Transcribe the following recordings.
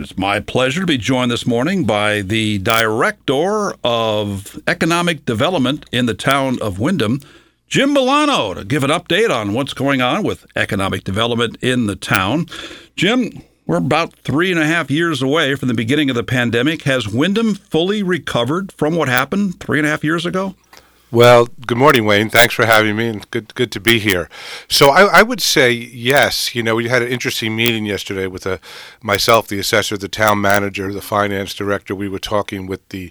And it's my pleasure to be joined this morning by the Director of Economic Development in the town of Windham, Jim Bellano, to give an update on what's going on with economic development in the town. Jim, we're about three and a half years away from the beginning of the pandemic. Has Windham fully recovered from what happened three and a half years ago? Well, good morning, Wayne. Thanks for having me, and good good to be here. So I, I would say yes. You know, we had an interesting meeting yesterday with a, uh, myself, the assessor, the town manager, the finance director. We were talking with the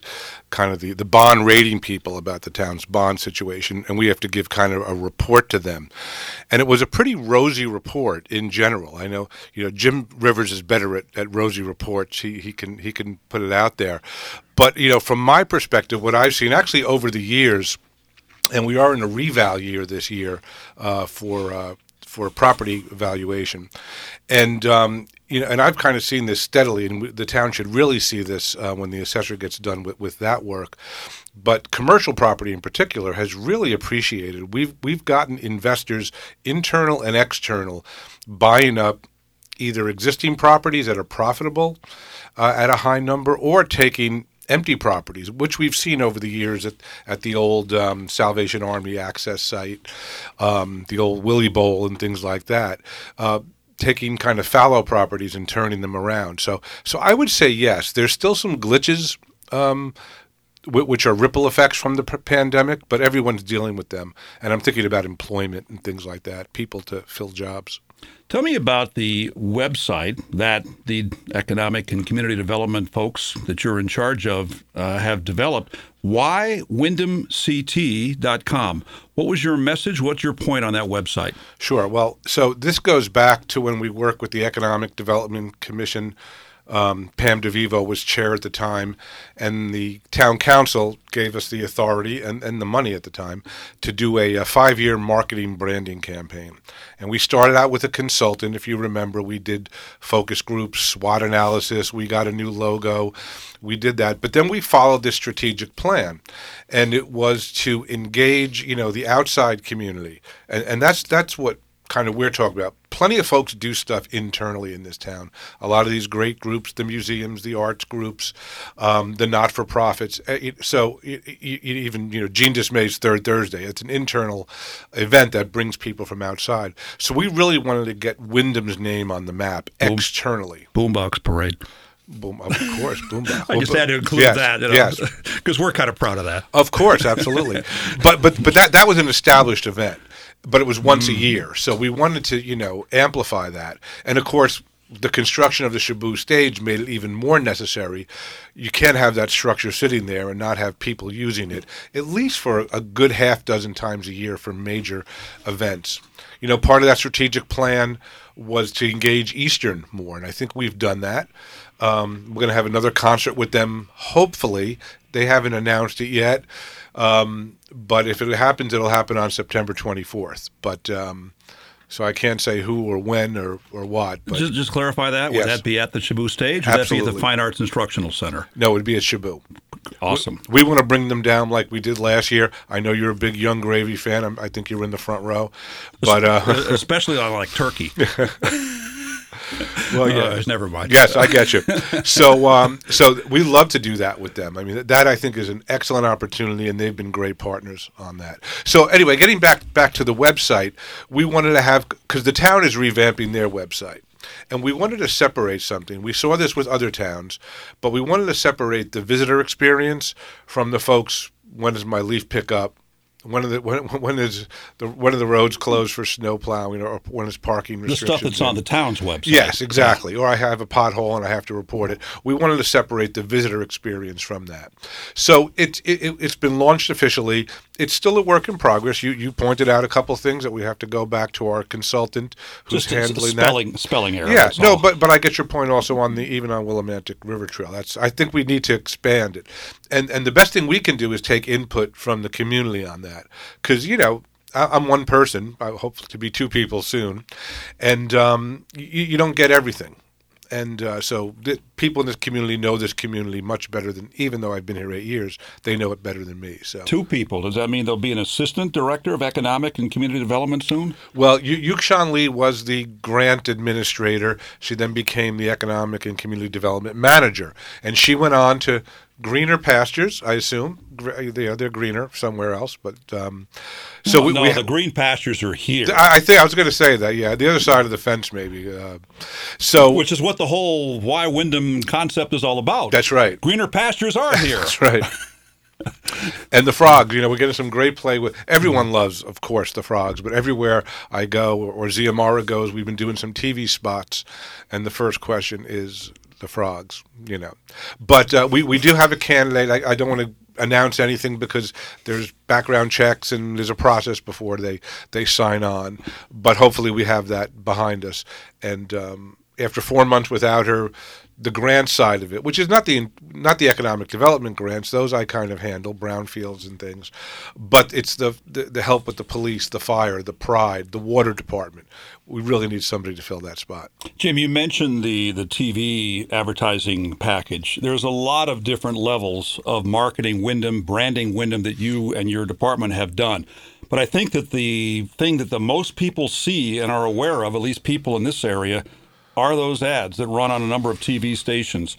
kind of the, the bond rating people about the town's bond situation, and we have to give kind of a report to them. And it was a pretty rosy report in general. I know, you know, Jim Rivers is better at, at rosy reports. He he can he can put it out there. But you know, from my perspective, what I've seen actually over the years and we are in a reval year this year uh, for uh, for property valuation, and um, you know, and I've kind of seen this steadily, and the town should really see this uh, when the assessor gets done with, with that work. But commercial property in particular has really appreciated. We've we've gotten investors, internal and external, buying up either existing properties that are profitable uh, at a high number or taking empty properties, which we've seen over the years at, at the old um, Salvation Army access site, um, the old Willie Bowl, and things like that. Uh, taking kind of fallow properties and turning them around. So, so I would say yes. There's still some glitches, um, which are ripple effects from the pandemic, but everyone's dealing with them. And I'm thinking about employment and things like that, people to fill jobs. Tell me about the website that the economic and community development folks that you're in charge of uh, have developed. Why WindhamCT.com? What was your message? What's your point on that website? Sure. Well, so this goes back to when we work with the Economic Development Commission um, Pam DeVivo was chair at the time, and the town council gave us the authority and, and the money at the time to do a, a five year marketing branding campaign. And we started out with a consultant. If you remember, we did focus groups, SWOT analysis, we got a new logo, we did that. But then we followed this strategic plan, and it was to engage, you know, the outside community. And, and that's, that's what kind of we're talking about. Plenty of folks do stuff internally in this town. A lot of these great groups, the museums, the arts groups, um, the not-for-profits. Uh, so even you know Jean de Smet's Third Thursday. It's an internal event that brings people from outside. So we really wanted to get Windham's name on the map Boom. externally. Boombox Parade. Boom, of course, boombox. I just had to include yes, that, you know, yes, because we're kind of proud of that. Of course, absolutely. but but but that that was an established event but it was once mm. a year. So we wanted to, you know, amplify that. And of course, the construction of the Shaboo stage made it even more necessary. You can't have that structure sitting there and not have people using it, at least for a good half dozen times a year for major events. You know, part of that strategic plan was to engage Eastern more, and I think we've done that. Um, we're going to have another concert with them, hopefully. They haven't announced it yet. Um, but if it happens, it'll happen on September 24th. But um, so I can't say who or when or, or what. But just, just clarify that. Yes. Would that be at the Shaboo stage? Would Absolutely. that be at the Fine Arts Instructional Center? No, it would be at Shaboo. Awesome. We, we, want to bring them down like we did last year. I know you're a big Yung Gravy fan. I'm, i think you're in the front row, but uh, especially on like turkey. well, yeah, uh, never mind. Yes, I get you. So, um, so we love to do that with them. I mean, that I think is an excellent opportunity, and they've been great partners on that. So, anyway, getting back back to the website, we wanted to have because the town is revamping their website. And we wanted to separate something. We saw this with other towns, but we wanted to separate the visitor experience from the folks. When does my leaf pick up? When of the when, when is the one of the roads closed for snow plowing or when is parking restrictions? The stuff that's in. on the town's website. Yes, exactly. Or I have a pothole and I have to report it. We wanted to separate the visitor experience from that. So it, it it's been launched officially it's still a work in progress. You you pointed out a couple things that we have to go back to our consultant who's Just handling spelling, that. Spelling error. Yeah, no, but but I get your point also on the even on Willimantic River Trail. That's I think we need to expand it, and and the best thing we can do is take input from the community on that because you know I'm one person. I hope to be two people soon, and um, you, you don't get everything and uh, so th- people in this community know this community much better than, even though I've been here eight years, they know it better than me. So two people. Does that mean there'll be an assistant director of economic and community development soon? Well, Yukshan Lee was the grant administrator. She then became the economic and community development manager, and she went on to greener pastures, I assume. They are they're greener somewhere else, but um, so no, we, no, we, the green pastures are here. I, think I was going to say that. Yeah, the other side of the fence, maybe. Uh, so, which is what the whole why Windham concept is all about. That's right. Greener pastures are here. that's right. and the frogs, you know, we're getting some great play with. Everyone loves, of course, the frogs, but everywhere I go or, or Ziamara goes, we've been doing some TV spots, and the first question is the frogs, you know. But uh, we, we do have a candidate. I, I don't want to announce anything because there's background checks and there's a process before they, they sign on. But hopefully we have that behind us. And um, after four months without her, the grant side of it, which is not the not the economic development grants; those I kind of handle, brownfields and things. But it's the, the, the help with the police, the fire, the pride, the water department. We really need somebody to fill that spot. Jim, you mentioned the the TV advertising package. There's a lot of different levels of marketing Windham, branding Windham that you and your department have done. But I think that the thing that the most people see and are aware of, at least people in this area, are those ads that run on a number of TV stations.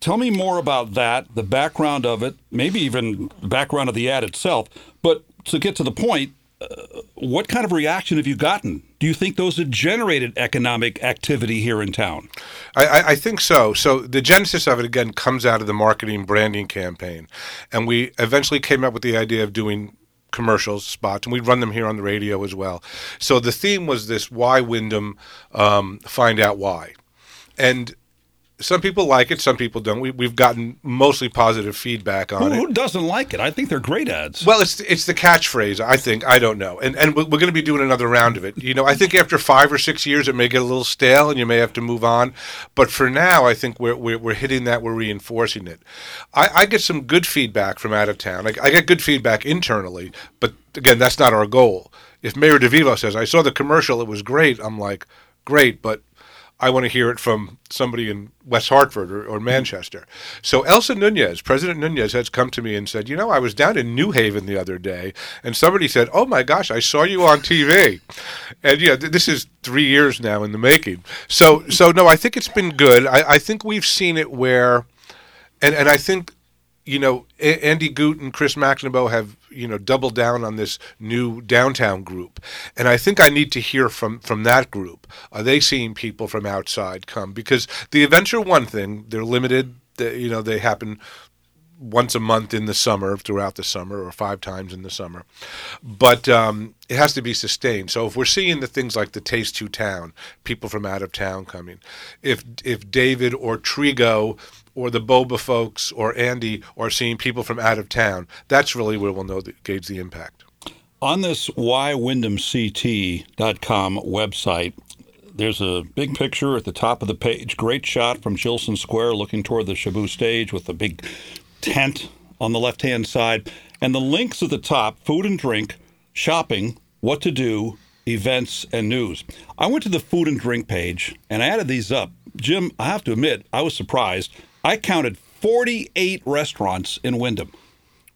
Tell me more about that, the background of it, maybe even the background of the ad itself. But to get to the point, uh, what kind of reaction have you gotten? Do you think those have generated economic activity here in town? I, I, think so. So the genesis of it again comes out of the marketing branding campaign, and we eventually came up with the idea of doing commercials, spots, and we run them here on the radio as well. So the theme was this: why Windham? Um, find out why. And some people like it, some people don't. We, we've gotten mostly positive feedback on who, it. Who doesn't like it? I think they're great ads. Well, it's it's the catchphrase. I think I don't know, and and we're going to be doing another round of it. You know, I think after five or six years, it may get a little stale, and you may have to move on. But for now, I think we're we're, we're hitting that. We're reinforcing it. I, I get some good feedback from out of town. I, I get good feedback internally, but again, that's not our goal. If Mayor DeVivo says, "I saw the commercial, it was great," I'm like, "Great," but I want to hear it from somebody in West Hartford or, or, Manchester. So Elsa Nunez, President Nunez, has come to me and said, you know, I was down in New Haven the other day, and somebody said, oh my gosh, I saw you on TV, and yeah, th- this is three years now in the making. So, so no, I think it's been good. I, I think we've seen it where, and and I think you know, Andy Gut and Chris McNabo have, you know, double down on this new downtown group. And I think I need to hear from, from that group. Are they seeing people from outside come? Because the events are one thing, they're limited, they, you know, they happen once a month in the summer, throughout the summer, or five times in the summer. But um, it has to be sustained. So if we're seeing the things like the Taste to Town, people from out of town coming, if if David or Trigo or the Boba folks or Andy or seeing people from out of town, that's really where we'll know the, gauge the impact. On this whywindhamct.com website, there's a big picture at the top of the page. Great shot from Jillson Square looking toward the Shaboo stage with a big tent on the left hand side. And the links at the top food and drink, shopping, what to do, events, and news. I went to the food and drink page and I added these up. Jim, I have to admit, I was surprised. I counted 48 restaurants in Windham.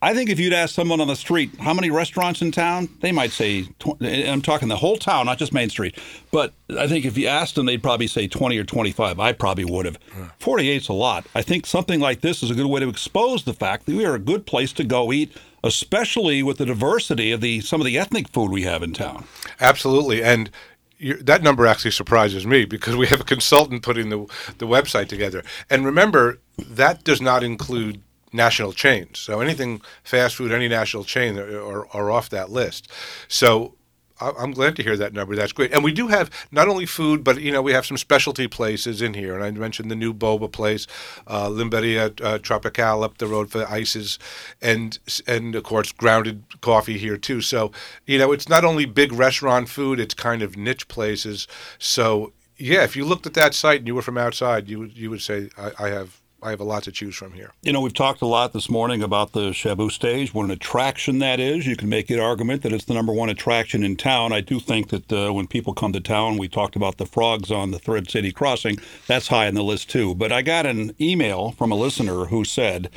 I think if you'd ask someone on the street how many restaurants in town, they might say, I'm talking the whole town, not just Main Street. But I think if you asked them, they'd probably say 20 or 25. I probably would have. 48's a lot. I think something like this is a good way to expose the fact that we are a good place to go eat, especially with the diversity of the some of the ethnic food we have in town. Absolutely. And that number actually surprises me because we have a consultant putting the the website together. And remember, that does not include national chains. So anything fast food, any national chain uh, are, are off that list. So I'm glad to hear that number. That's great. And we do have not only food, but you know we have some specialty places in here. And I mentioned the new boba place, uh, Limberia uh, Tropical up the road for the ices, and and of course grounded coffee here too. So you know it's not only big restaurant food; it's kind of niche places. So yeah, if you looked at that site and you were from outside, you would you would say I, I have I have a lot to choose from here. You know, we've talked a lot this morning about the Shaboo stage, what an attraction that is. You can make the argument that it's the number one attraction in town. I do think that uh, when people come to town, we talked about the frogs on the Thread City crossing. That's high on the list too. But I got an email from a listener who said,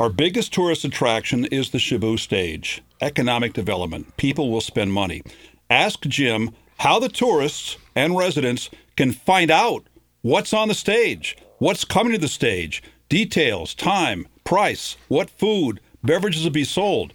"Our biggest tourist attraction is the Shaboo stage. Economic development. People will spend money. Ask Jim how the tourists and residents can find out what's on the stage." What's coming to the stage? Details, time, price, what food, beverages will be sold.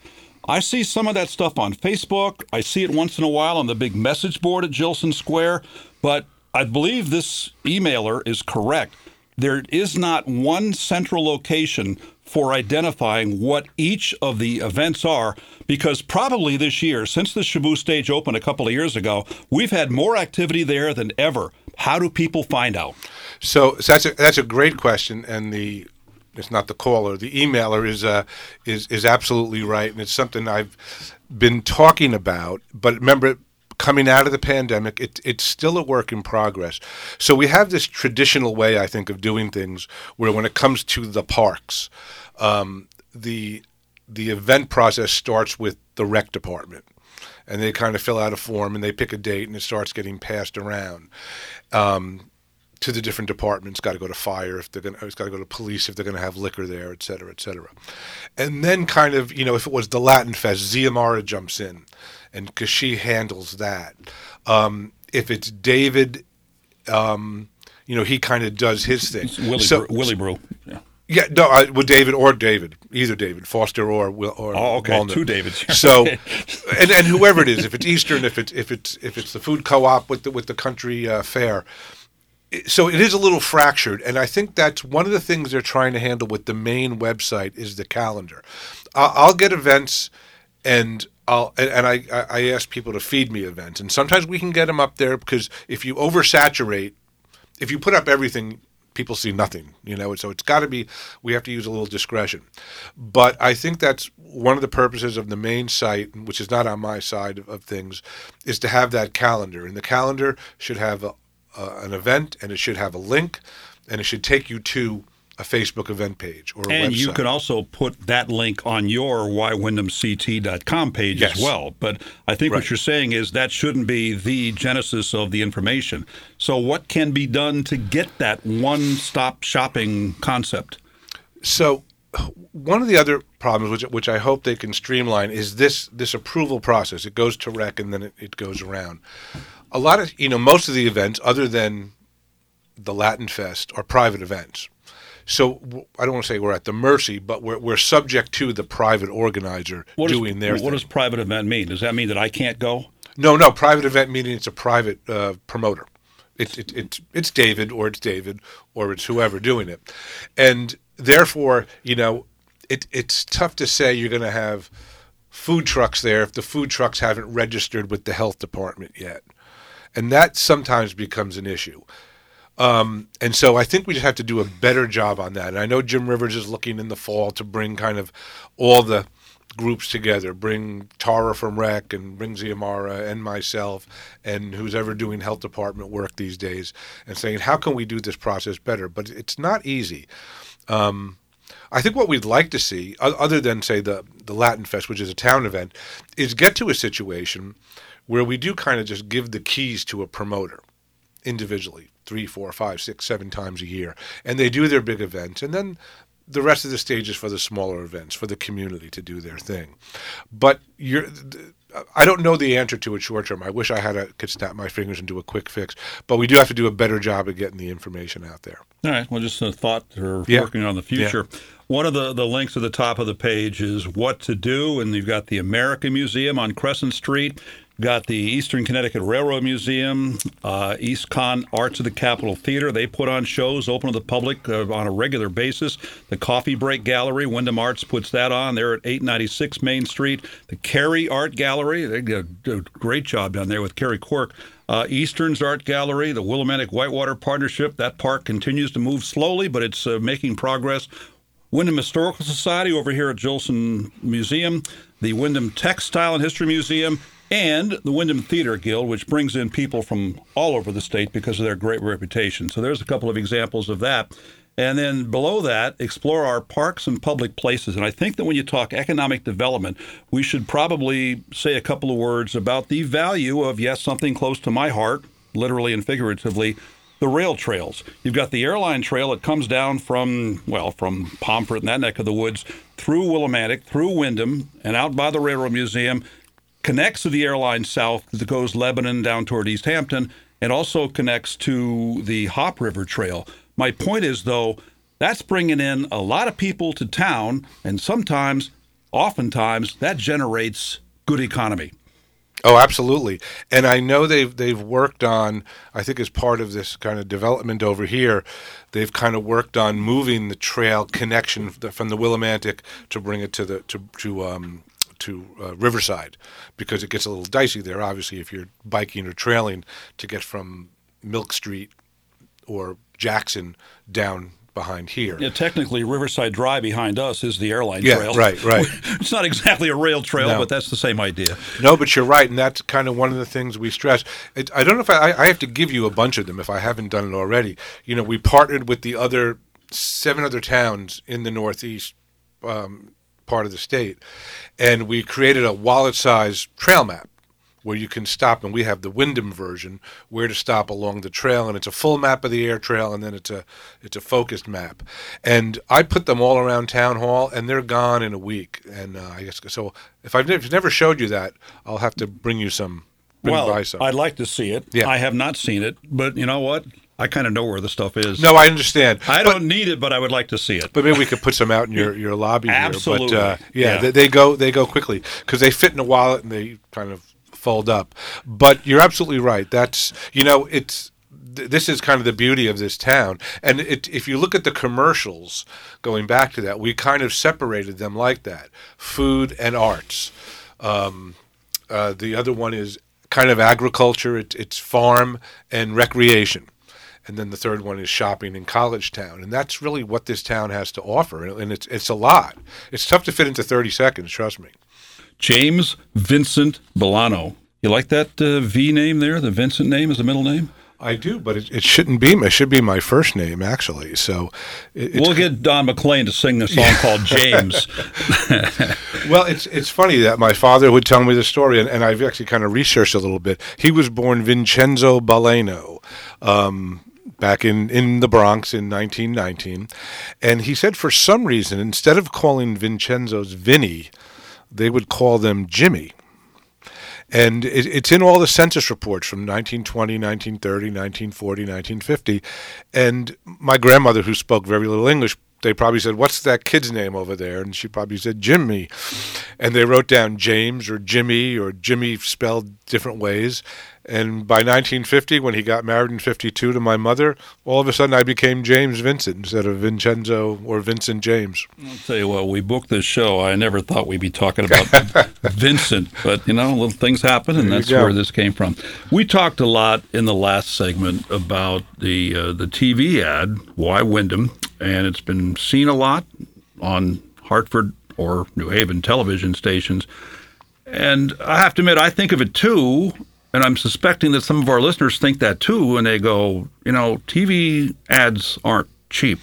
I see some of that stuff on Facebook. I see it once in a while on the big message board at Jillson Square. But I believe this emailer is correct. There is not one central location for identifying what each of the events are because probably this year, since the Shaboo stage opened a couple of years ago, we've had more activity there than ever. How do people find out? So, so that's a that's a great question, and the it's not the caller, the emailer is uh, is is absolutely right, and it's something I've been talking about. But remember, coming out of the pandemic, it, it's still a work in progress. So we have this traditional way, I think, of doing things, where when it comes to the parks, um, the the event process starts with the rec department and they kind of fill out a form and they pick a date and it starts getting passed around. Um, to the different departments. Got to go to fire if they're going. to It's got to go to police if they're going to have liquor there, et cetera, et cetera. And then kind of you know if it was the Latin Fest, Zia Mara jumps in, and because she handles that. Um, if it's David, um, you know he kind of does his thing. Willie, so, Br- Willie Brew. Yeah. Yeah, no, with David or David, either David, Foster or Will or oh, okay, Walnut. two Davids. so, and and whoever it is, if it's Eastern, if it's if it's if it's the food co-op with the with the country uh, fair, so it is a little fractured and i think that's one of the things they're trying to handle with the main website is the calendar i'll get events and I'll and I I ask people to feed me events, and sometimes we can get them up there because if you oversaturate, if you put up everything, people see nothing, you know. So it's got to be we have to use a little discretion, but I think that's one of the purposes of the main site, which is not on my side of, things, is to have that calendar, and the calendar should have a, an event and it should have a link and it should take you to a Facebook event page or a and website. you can also put that link on your whywindhamct.com page yes. as well. But I think right. what you're saying is that shouldn't be the genesis of the information. So what can be done to get that one-stop shopping concept? So one of the other problems, which which I hope they can streamline, is this this approval process. It goes to rec and then it, it goes around a lot of you know most of the events other than the Latin Fest are private events. So I don't want to say we're at the mercy, but we're we're subject to the private organizer what doing is, their. What thing. does private event mean? Does that mean that I can't go? No, no. Private event meaning it's a private uh, promoter. It's it, it, it's David or it's David or it's whoever doing it, and therefore you know it it's tough to say you're going to have food trucks there if the food trucks haven't registered with the health department yet and that sometimes becomes an issue. Um, and so I think we just have to do a better job on that. And I know Jim Rivers is looking in the fall to bring kind of all the groups together, bring Tara from Rec and bring Ziamara and myself and who's ever doing health department work these days and saying, how can we do this process better? But it's not easy. Um, I think what we'd like to see, other than say the the Latin Fest, which is a town event, is get to a situation where we do kind of just give the keys to a promoter individually three, four, five, six, seven times a year, and they do their big events, and then the rest of the stage is for the smaller events, for the community to do their thing. But you're. I don't know the answer to it short term. I wish I had a could snap my fingers and do a quick fix, but we do have to do a better job of getting the information out there. All right. Well, just a thought for yeah. working on the future. Yeah. One of the, the links at the top of the page is what to do, and you've got the American Museum on Crescent Street. Got the Eastern Connecticut Railroad Museum, uh, East Con Arts of the Capitol Theater. They put on shows open to the public uh, on a regular basis. The Coffee Break Gallery, Windham Arts puts that on. They're at 896 Main Street. The Carey Art Gallery, they did a great job down there with Carrie Quirk. Uh, Eastern's Art Gallery, the Willimantic Whitewater Partnership. That park continues to move slowly, but it's uh, making progress. Windham Historical Society over here at Jillson Museum, the Windham Textile and History Museum, and the Windham Theater Guild, which brings in people from all over the state because of their great reputation. So there's a couple of examples of that. And then below that, explore our parks and public places. And I think that when you talk economic development, we should probably say a couple of words about the value of, yes, something close to my heart, literally and figuratively, the rail trails. You've got the airline trail that comes down from, well, from Pomfret and that neck of the woods through Willimantic, through Windham, and out by the Railroad Museum, connects to the airline south that goes Lebanon down toward East Hampton, and also connects to the Hop River Trail. My point is, though, that's bringing in a lot of people to town, and sometimes, oftentimes, that generates good economy. Oh, absolutely. And I know they've they've worked on. I think as part of this kind of development over here, they've kind of worked on moving the trail connection from the Willimantic to bring it to the to to um, to uh, Riverside, because it gets a little dicey there. Obviously, if you're biking or trailing to get from Milk Street or Jackson down behind here. Yeah, technically, Riverside Drive behind us is the airline yeah, trail. right, right. it's not exactly a rail trail, No. but that's the same idea. No, but you're right, and that's kind of one of the things we stress. It, I don't know if I, I have to give you a bunch of them if I haven't done it already. You know, we partnered with the other seven other towns in the Northeast um, part of the state, and we created a wallet-sized trail map where you can stop, and we have the Windham version where to stop along the trail, and it's a full map of the air trail, and then it's a it's a focused map. And I put them all around town hall, and they're gone in a week. And uh, I guess so. If I've never, never showed you that, I'll have to bring you some. Bring well, some. I'd like to see it. Yeah. I have not seen it, but you know what? I kind of know where the stuff is. no, I understand. I But- don't need it, but I would like to see it. But maybe we could put some out in your, your lobby Absolutely. here. But uh, yeah, Yeah. They, they go they go quickly because they fit in a wallet and they kind of fold up. But you're absolutely right. That's you know it's th- this is kind of the beauty of this town. And it, if you look at the commercials, going back to that, we kind of separated them like that: food and arts. Um, uh, the other one is kind of agriculture. It, it's farm and recreation. And then the third one is shopping in College Town, and that's really what this town has to offer, and it's it's a lot. It's tough to fit into thirty seconds, trust me. James Vincent Bellano. You like that uh, V name there? The Vincent name is the middle name? I do, but it, it shouldn't be. It should be my first name, actually. So, it, it's, We'll get Don McLean to sing the song called James. well, it's it's funny that my father would tell me the story, and, and I've actually kind of researched a little bit. He was born Vincenzo Bellano. Um, back in, in the Bronx in 1919. And he said for some reason, instead of calling Vincenzo's Vinny, they would call them Jimmy. And it, it's in all the census reports from 1920, 1930, 1940, 1950. And my grandmother, who spoke very little English, they probably said, What's that kid's name over there? And she probably said, Jimmy. And they wrote down James or Jimmy or Jimmy spelled different ways. And by 1950, when he got married in 52 to my mother, all of a sudden I became James Vincent instead of Vincenzo or Vincent James. I'll tell you what, we booked this show. I never thought we'd be talking about Vincent, but you know, little things happen, and There that's where this came from. We talked a lot in the last segment about the uh, the TV ad, Why Windham, and it's been seen a lot on Hartford or New Haven television stations. And I have to admit, I think of it too, and I'm suspecting that some of our listeners think that too, and they go, you know, TV ads aren't cheap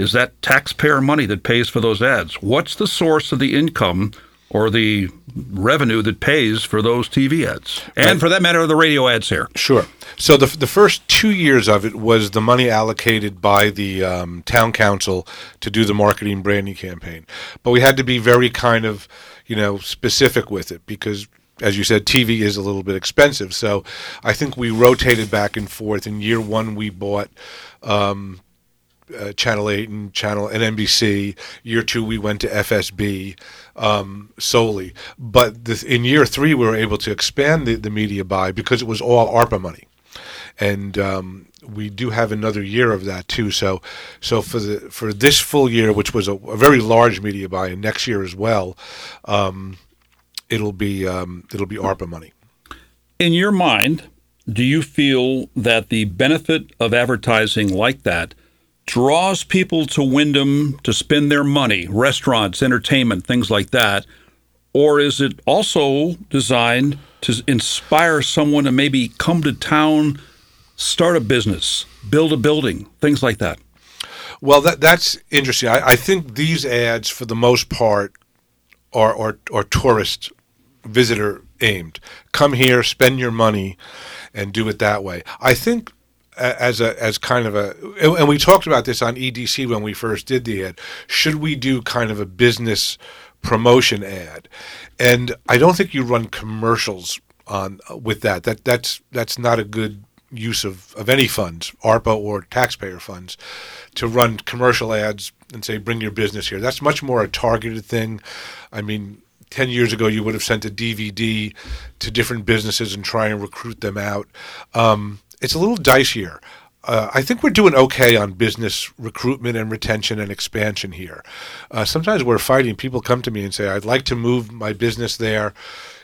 is that taxpayer money that pays for those ads. What's the source of the income or the revenue that pays for those TV ads? And for that matter, the radio ads here. Sure. So the the first two years of it was the money allocated by the um, town council to do the marketing branding campaign, but we had to be very kind of you know specific with it because. As you said, TV is a little bit expensive, so I think we rotated back and forth. In year one, we bought um, uh, Channel 8 and Channel and NBC. Year two, we went to FSB um, solely. But in year three, we were able to expand the, the media buy because it was all ARPA money. And um, we do have another year of that too. So, so for the for this full year, which was a, a very large media buy, and next year as well, um, it'll be um, it'll be ARPA money. In your mind, do you feel that the benefit of advertising like that draws people to Windham to spend their money, restaurants, entertainment, things like that? Or is it also designed to inspire someone to maybe come to town, start a business, build a building, things like that? Well, that that's interesting. I, I think these ads, for the most part, are are, are tourist visitor aimed. Come here, spend your money, and do it that way. I think as a as kind of a and we talked about this on EDC when we first did the ad. Should we do kind of a business promotion ad? And I don't think you run commercials on with that. That that's that's not a good use of, of any funds, ARPA or taxpayer funds, to run commercial ads and say bring your business here. That's much more a targeted thing. I mean, 10 years ago you would have sent a DVD to different businesses and try and recruit them out. Um, it's a little dicier. Uh, I think we're doing okay on business recruitment and retention and expansion here. Uh, sometimes we're fighting. People come to me and say, I'd like to move my business there,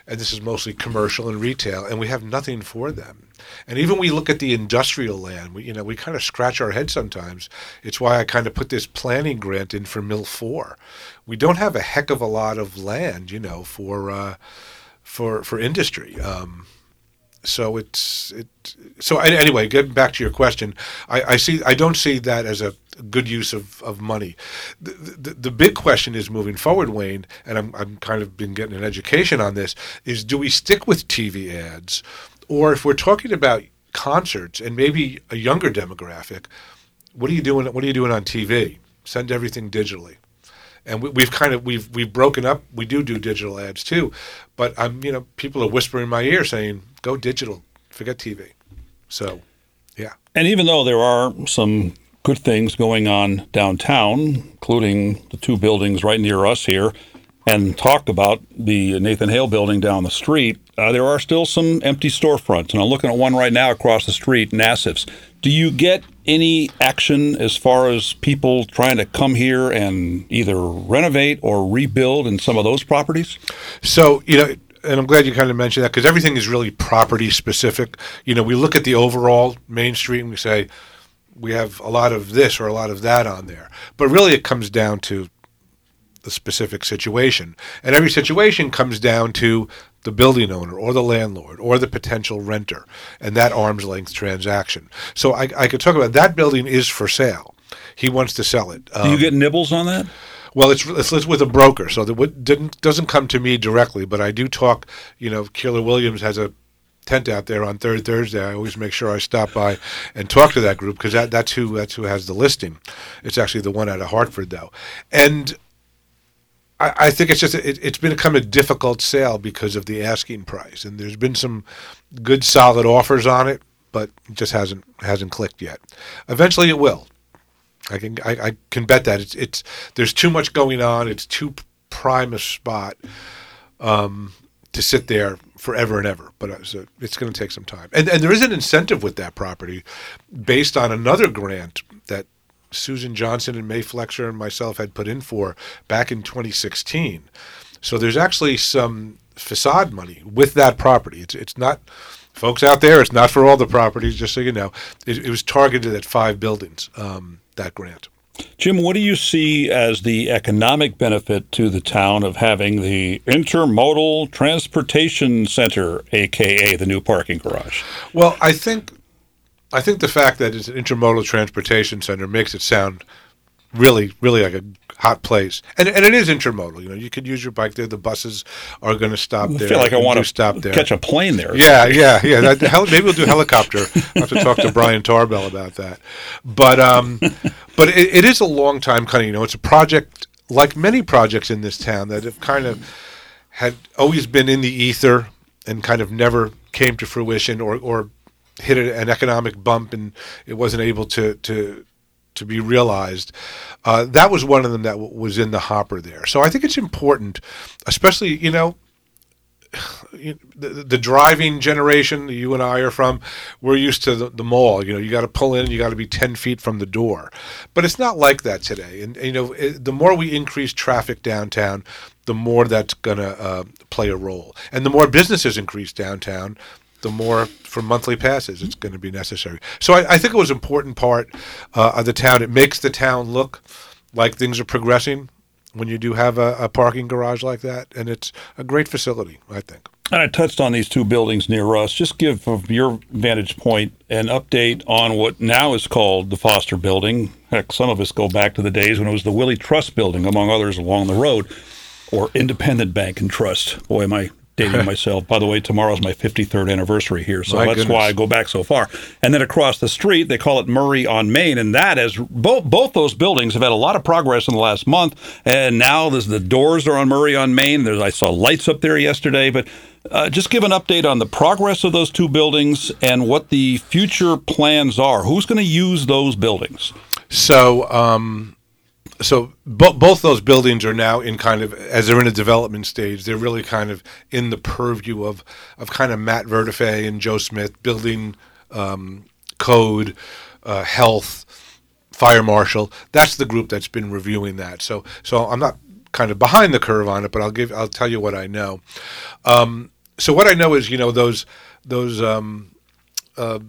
and this is mostly commercial and retail, and we have nothing for them. And even we look at the industrial land, we, you know, we kind of scratch our head sometimes. It's why I kind of put this planning grant in for Mill 4. We don't have a heck of a lot of land, you know, for, uh, for, for industry. Um, so it's it. So anyway, getting back to your question, I, I see. I don't see that as a good use of, of money. The, the, the big question is moving forward, Wayne, and I'm I'm kind of been getting an education on this. Is do we stick with TV ads, or if we're talking about concerts and maybe a younger demographic, what are you doing? What are you doing on TV? Send everything digitally and we, have kind of we've we've broken up. We do do digital ads too, but I'm you know people are whispering in my ear saying go digital, forget TV. So, yeah. And even though there are some good things going on downtown, including the two buildings right near us here, and talk about the Nathan Hale building down the street, uh, there are still some empty storefronts. And I'm looking at one right now across the street, Nassif's. Do you get any action as far as people trying to come here and either renovate or rebuild in some of those properties? So, you know, and I'm glad you kind of mentioned that because everything is really property specific. You know, we look at the overall Main Street and we say we have a lot of this or a lot of that on there, but really it comes down to the specific situation, and every situation comes down to the building owner or the landlord or the potential renter and that arm's length transaction. So I, I could talk about that building is for sale. He wants to sell it. Um, Do you get nibbles on that? Well, it's, it's, it's with a broker, so that didn't doesn't come to me directly, but I do talk. You know, Keller Williams has a tent out there on third Thursday. I always make sure I stop by and talk to that group because that, that's who that's who has the listing. It's actually the one out of Hartford though, and I, think it's just it, it's become a difficult sale because of the asking price, and there's been some good solid offers on it, but it just hasn't hasn't clicked yet. Eventually, it will. I can I, I can bet that it's it's there's too much going on. It's too prime a spot um, to sit there forever and ever. But uh, so it's going to take some time. And and there is an incentive with that property, based on another grant Susan Johnson and Mae Flexer and myself had put in for back in 2016. So there's actually some facade money with that property. It's it's not folks out there. It's not for all the properties. Just so you know, it, it was targeted at five buildings. Um, that grant. Jim, what do you see as the economic benefit to the town of having the Intermodal Transportation Center, aka the new parking garage? Well, I think I think the fact that it's an intermodal transportation center makes it sound really, really like a hot place. And and it is intermodal. You know, you could use your bike there. The buses are going to stop there. I feel like I want to stop there. Catch a plane there. Yeah, yeah, yeah. That, maybe we'll do helicopter. I have to talk to Brian Tarbell about that. But um, but it, it is a long time kind of. You know, it's a project like many projects in this town that have kind of had always been in the ether and kind of never came to fruition or or hit an economic bump and it wasn't able to to to be realized. Uh, that was one of them that w- was in the hopper there. So I think it's important, especially you know. The, the driving generation that you and I are from, we're used to the, the mall. You know, you got to pull in, you got to be ten feet from the door, but it's not like that today. And, and you know, it, the more we increase traffic downtown, the more that's going to uh, play a role. And the more businesses increase downtown, the more for monthly passes it's going to be necessary. So I, I think it was an important part uh, of the town. It makes the town look like things are progressing when you do have a, a, parking garage like that, and it's a great facility, I think. And I touched on these two buildings near us. Just give, from your vantage point, an update on what now is called the Foster Building. Heck, some of us go back to the days when it was the Willie Trust Building, among others, along the road, or Independent Bank and Trust. Boy, am I dating myself. By the way, tomorrow's my 53rd anniversary here, so My that's goodness. why I go back so far. And then across the street, they call it Murray on Main, and that is both both those buildings have had a lot of progress in the last month. And now there's the doors are on Murray on Main. There's I saw lights up there yesterday, but. Uh, just give an update on the progress of those two buildings and what the future plans are. Who's going to use those buildings? So, um, so bo- both those buildings are now in kind of as they're in a development stage. They're really kind of in the purview of of kind of Matt Vertife and Joe Smith building um, code, uh, health, fire marshal. That's the group that's been reviewing that. So, so I'm not kind of behind the curve on it, but I'll give I'll tell you what I know. Um, so what I know is you know those those um, uh,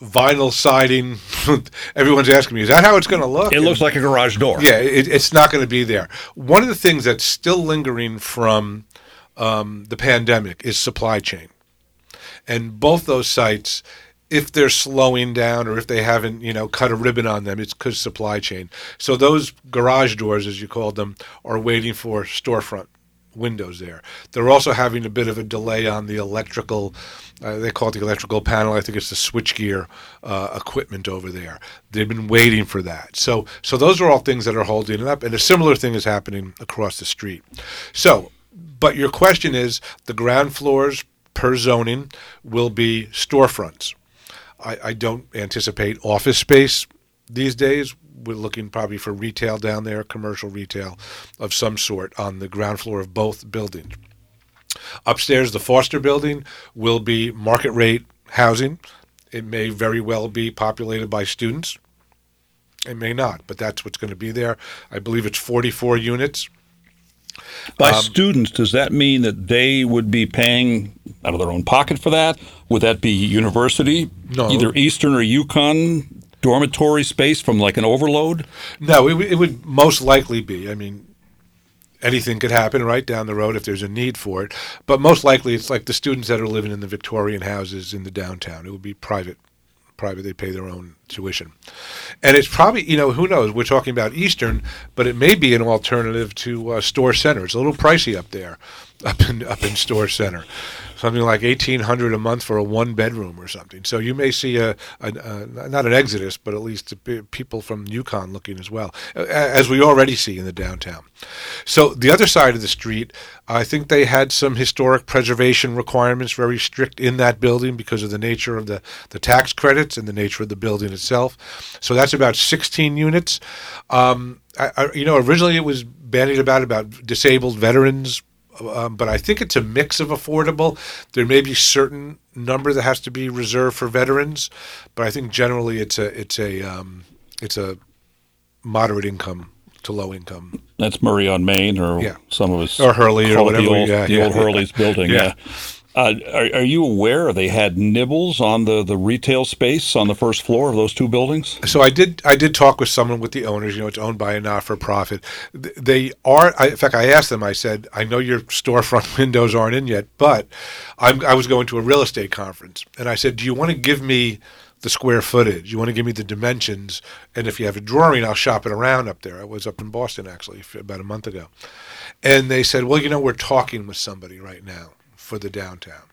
vinyl siding. everyone's asking me, is that how it's going to look? It looks like a garage door. Yeah, it, it's not going to be there. One of the things that's still lingering from um, the pandemic is supply chain, and both those sites, if they're slowing down or if they haven't, you know, cut a ribbon on them, it's because supply chain. So those garage doors, as you called them, are waiting for storefront windows there. They're also having a bit of a delay on the electrical. Uh, they call it the electrical panel. I think it's the switchgear uh, equipment over there. They've been waiting for that. So, so those are all things that are holding it up. And a similar thing is happening across the street. So, but your question is the ground floors per zoning will be storefronts. I, I don't anticipate office space these days. We're looking probably for retail down there, commercial retail of some sort on the ground floor of both buildings. Upstairs, the Foster building will be market rate housing. It may very well be populated by students. It may not, but that's what's going to be there. I believe it's 44 units. By Um, students, does that mean that they would be paying out of their own pocket for that? Would that be university, No. either Eastern or UConn dormitory space from like an overload? No, it, would- it would most likely be. I mean, anything could happen right down the road if there's a need for it. But most likely, it's like the students that are living in the Victorian houses in the downtown. It would be private. Private, they pay their own tuition, and it's probably you know who knows. We're talking about Eastern, but it may be an alternative to uh, Storrs Center. It's a little pricey up there, up in up in Storrs Center, something like eighteen hundred a month for a one bedroom or something. So you may see a, a, a not an exodus, but at least people from UConn looking as well, as we already see in the downtown. So the other side of the street, I think they had some historic preservation requirements very strict in that building because of the nature of the, the tax credits and the nature of the building itself. So that's about 16 units. Um, I, I, you know, originally it was bandied about about disabled veterans, um, but I think it's a mix of affordable. There may be certain number that has to be reserved for veterans, but I think generally it's a it's a um, it's a moderate income to low income. That's Murray on Main, or Yeah. some of us Or Hurley or it the whatever, old, yeah, the yeah, old. Hurley's building. Yeah. Uh, are, are you aware they had nibbles on the, the retail space on the first floor of those two buildings? So I did. I did talk with someone with the owners. You know, it's owned by a not-for-profit. They are. I, in fact, I asked them. I said, "I know your storefront windows aren't in yet, but I'm, I was going to a real estate conference, and I said, do you want to give me the square footage? You want to give me the dimensions? And if you have a drawing, I'll shop it around up there. I was up in Boston actually about a month ago, and they said, well, you know, we're talking with somebody right now for the downtown.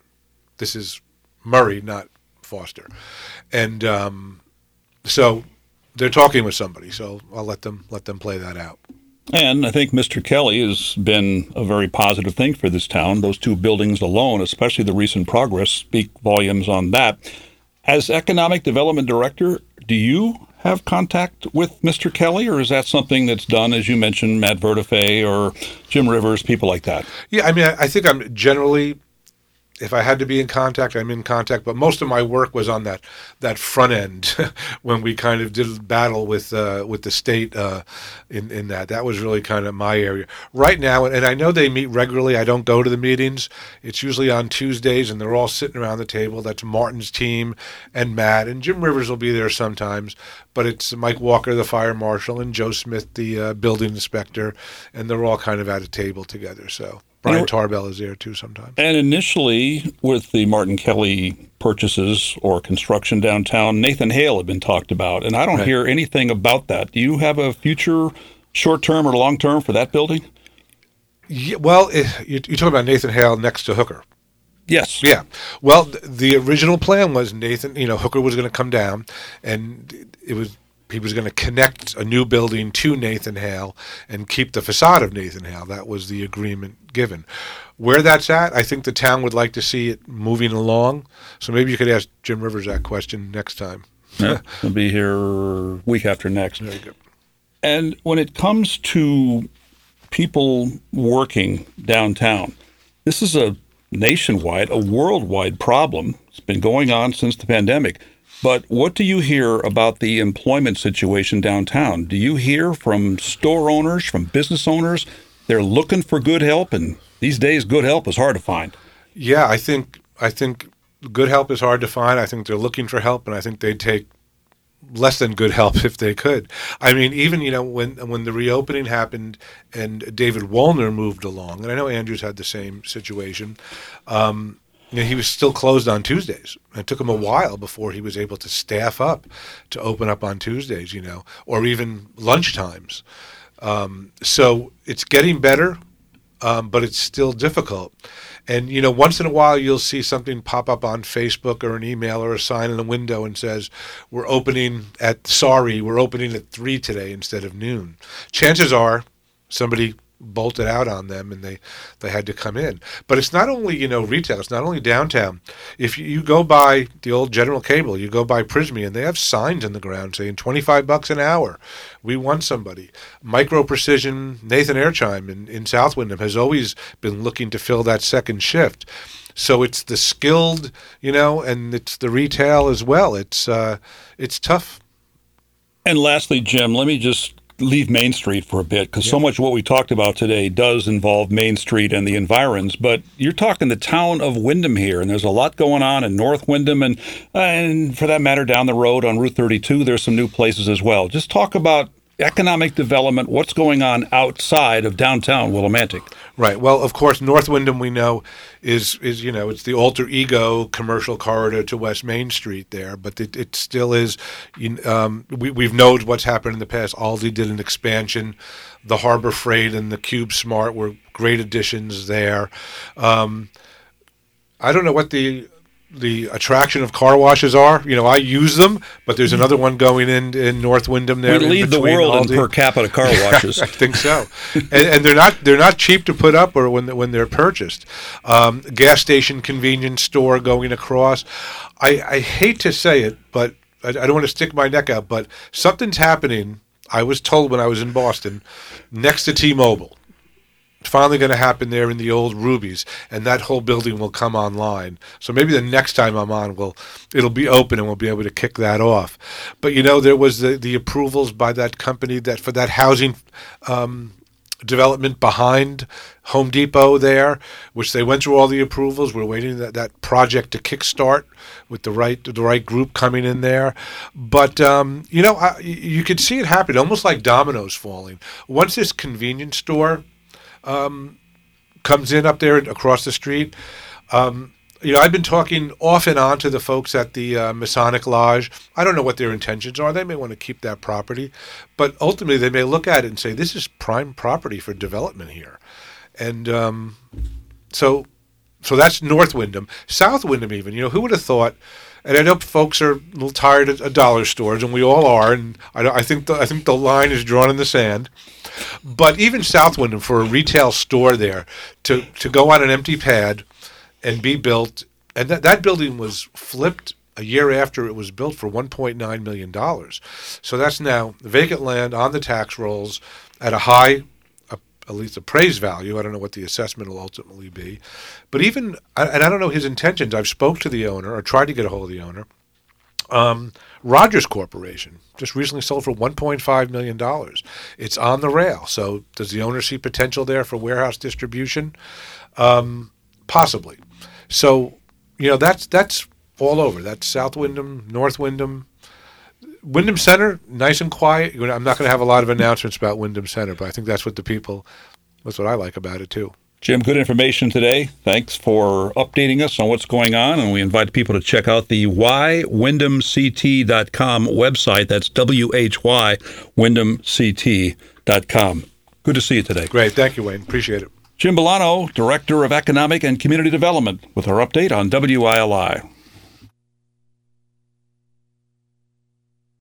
This is Murray, not Foster, and um, so they're talking with somebody. So I'll let them let them play that out. And I think Mr. Kelly has been a very positive thing for this town. Those two buildings alone, especially the recent progress, speak volumes on that. As Economic Development Director, do you have contact with Mr. Kelly, or is that something that's done, as you mentioned, Matt Vertife or Jim Rivers, people like that? Yeah, I mean, I, I think I'm generally, if I had to be in contact, I'm in contact. But most of my work was on that that front end when we kind of did battle with uh, with the state uh, in in that. That was really kind of my area right now. And I know they meet regularly. I don't go to the meetings. It's usually on Tuesdays, and they're all sitting around the table. That's Martin's team and Matt and Jim Rivers will be there sometimes. But it's Mike Walker, the fire marshal, and Joe Smith, the uh, building inspector, and they're all kind of at a table together. So Brian And- Tarbell is there too sometimes. And initially, with the Martin Kelly purchases or construction downtown, Nathan Hale had been talked about, and I don't Right. hear anything about that. Do you have a future, short term or long term, for that building? Yeah, well, eh, you, you talk about Nathan Hale next to Hooker. Yes. Yeah. Well, the original plan was Nathan, you know, Hooker was going to come down and it was he was going to connect a new building to Nathan Hale and keep the facade of Nathan Hale. That was the agreement given. Where that's at, I think the town would like to see it moving along. So maybe you could ask Jim Rivers that question next time. Yeah, I'll be here week after next. Very good. And when it comes to people working downtown, this is a nationwide, a worldwide problem. It's been going on since the pandemic. But what do you hear about the employment situation downtown? Do you hear from store owners, from business owners? They're looking for good help, and these days, good help is hard to find. Yeah, I think I think good help is hard to find. I think they're looking for help, and I think they'd take less than good help if they could. I mean, even you know when when the reopening happened and David Wallner moved along, and I know Andrews had the same situation. Um, you know, he was still closed on Tuesdays. It took him a while before he was able to staff up to open up on Tuesdays. You know, or even lunch times. Um, so it's getting better um, but it's still difficult. And you know, once in a while, you'll see something pop up on Facebook or an email or a sign in a window and says, "We're opening at sorry, we're opening at three today instead of noon." Chances are, somebody bolted out on them and they they had to come in. But it's not only you know retail; it's not only downtown. If you, go by the old General Cable, you go by Prysmian, and they have signs in the ground saying twenty five bucks an hour. We want somebody. Micro Precision, Nathan Airchime in, in South Windham has always been looking to fill that second shift. So it's the skilled, you know, and it's the retail as well. It's uh, it's tough. And lastly, Jim, let me just leave Main Street for a bit because so much of what we talked about today does involve Main Street and the environs. But you're talking the town of Windham here, and there's a lot going on in North Windham, and and for that matter, down the road on Route 32, there's some new places as well. Just talk about economic development, what's going on outside of downtown Willimantic. Right. Well, of course, North Windham we know is is you know it's the alter ego commercial corridor to West Main Street there, but it, it still is. Um, we we've known what's happened in the past. Aldi did an expansion. The Harbor Freight and the Cube Smart were great additions there. Um, I don't know what the the attraction of car washes are. You know, I use them, but there's another one going in in North Windham there. We lead the world in per capita car washes. I think so, and, and they're not they're not cheap to put up or when when they're purchased. Um, gas station, convenience store going across. I, I hate to say it, but I, I don't want to stick my neck out. But something's happening. I was told when I was in Boston, next to T-Mobile. Finally going to happen there in the old Rubies, and that whole building will come online. So maybe the next time I'm on, will it'll be open and we'll be able to kick that off. But you know, there was the, the approvals by that company that for that housing um, development behind Home Depot there, which they went through all the approvals. We're waiting that, that project to kickstart with the right the right group coming in there. But um, you know, I, you could see it happen, almost like dominoes falling. Once this convenience store um, comes in up there across the street. Um, you know, I've been talking off and on to the folks at the uh, Masonic Lodge. I don't know what their intentions are. They may want to keep that property, but ultimately they may look at it and say, "This is prime property for development here," and um, so, so that's North Windham, South Windham. Even you know, who would have thought? And I know folks are a little tired of, dollar stores, and we all are. And I, I think the, I think the line is drawn in the sand. But even South Windham, for a retail store there, to to go on an empty pad and be built, and that that building was flipped a year after it was built for 1.9 million dollars. So that's now vacant land on the tax rolls at a high, at least appraised value. I don't know what the assessment will ultimately be, but even and I don't know his intentions. I've spoke to the owner or tried to get a hold of the owner. Um, Rogers Corporation just recently sold for 1.5 million dollars. It's on the rail. So does the owner see potential there for warehouse distribution? Um, possibly. So you know that's that's all over. That's South Windham, North Windham. Windham Center, nice and quiet. I'm not going to have a lot of announcements about Windham Center, but I think that's what the people, that's what I like about it too. Jim, good information today. Thanks for updating us on what's going on. And we invite people to check out the whywindhamct.com website. That's W H Y, windhamct.com. Good to see you today. Great. Thank you, Wayne. Appreciate it. Jim Bellano, Director of Economic and Community Development, with our update on WILI.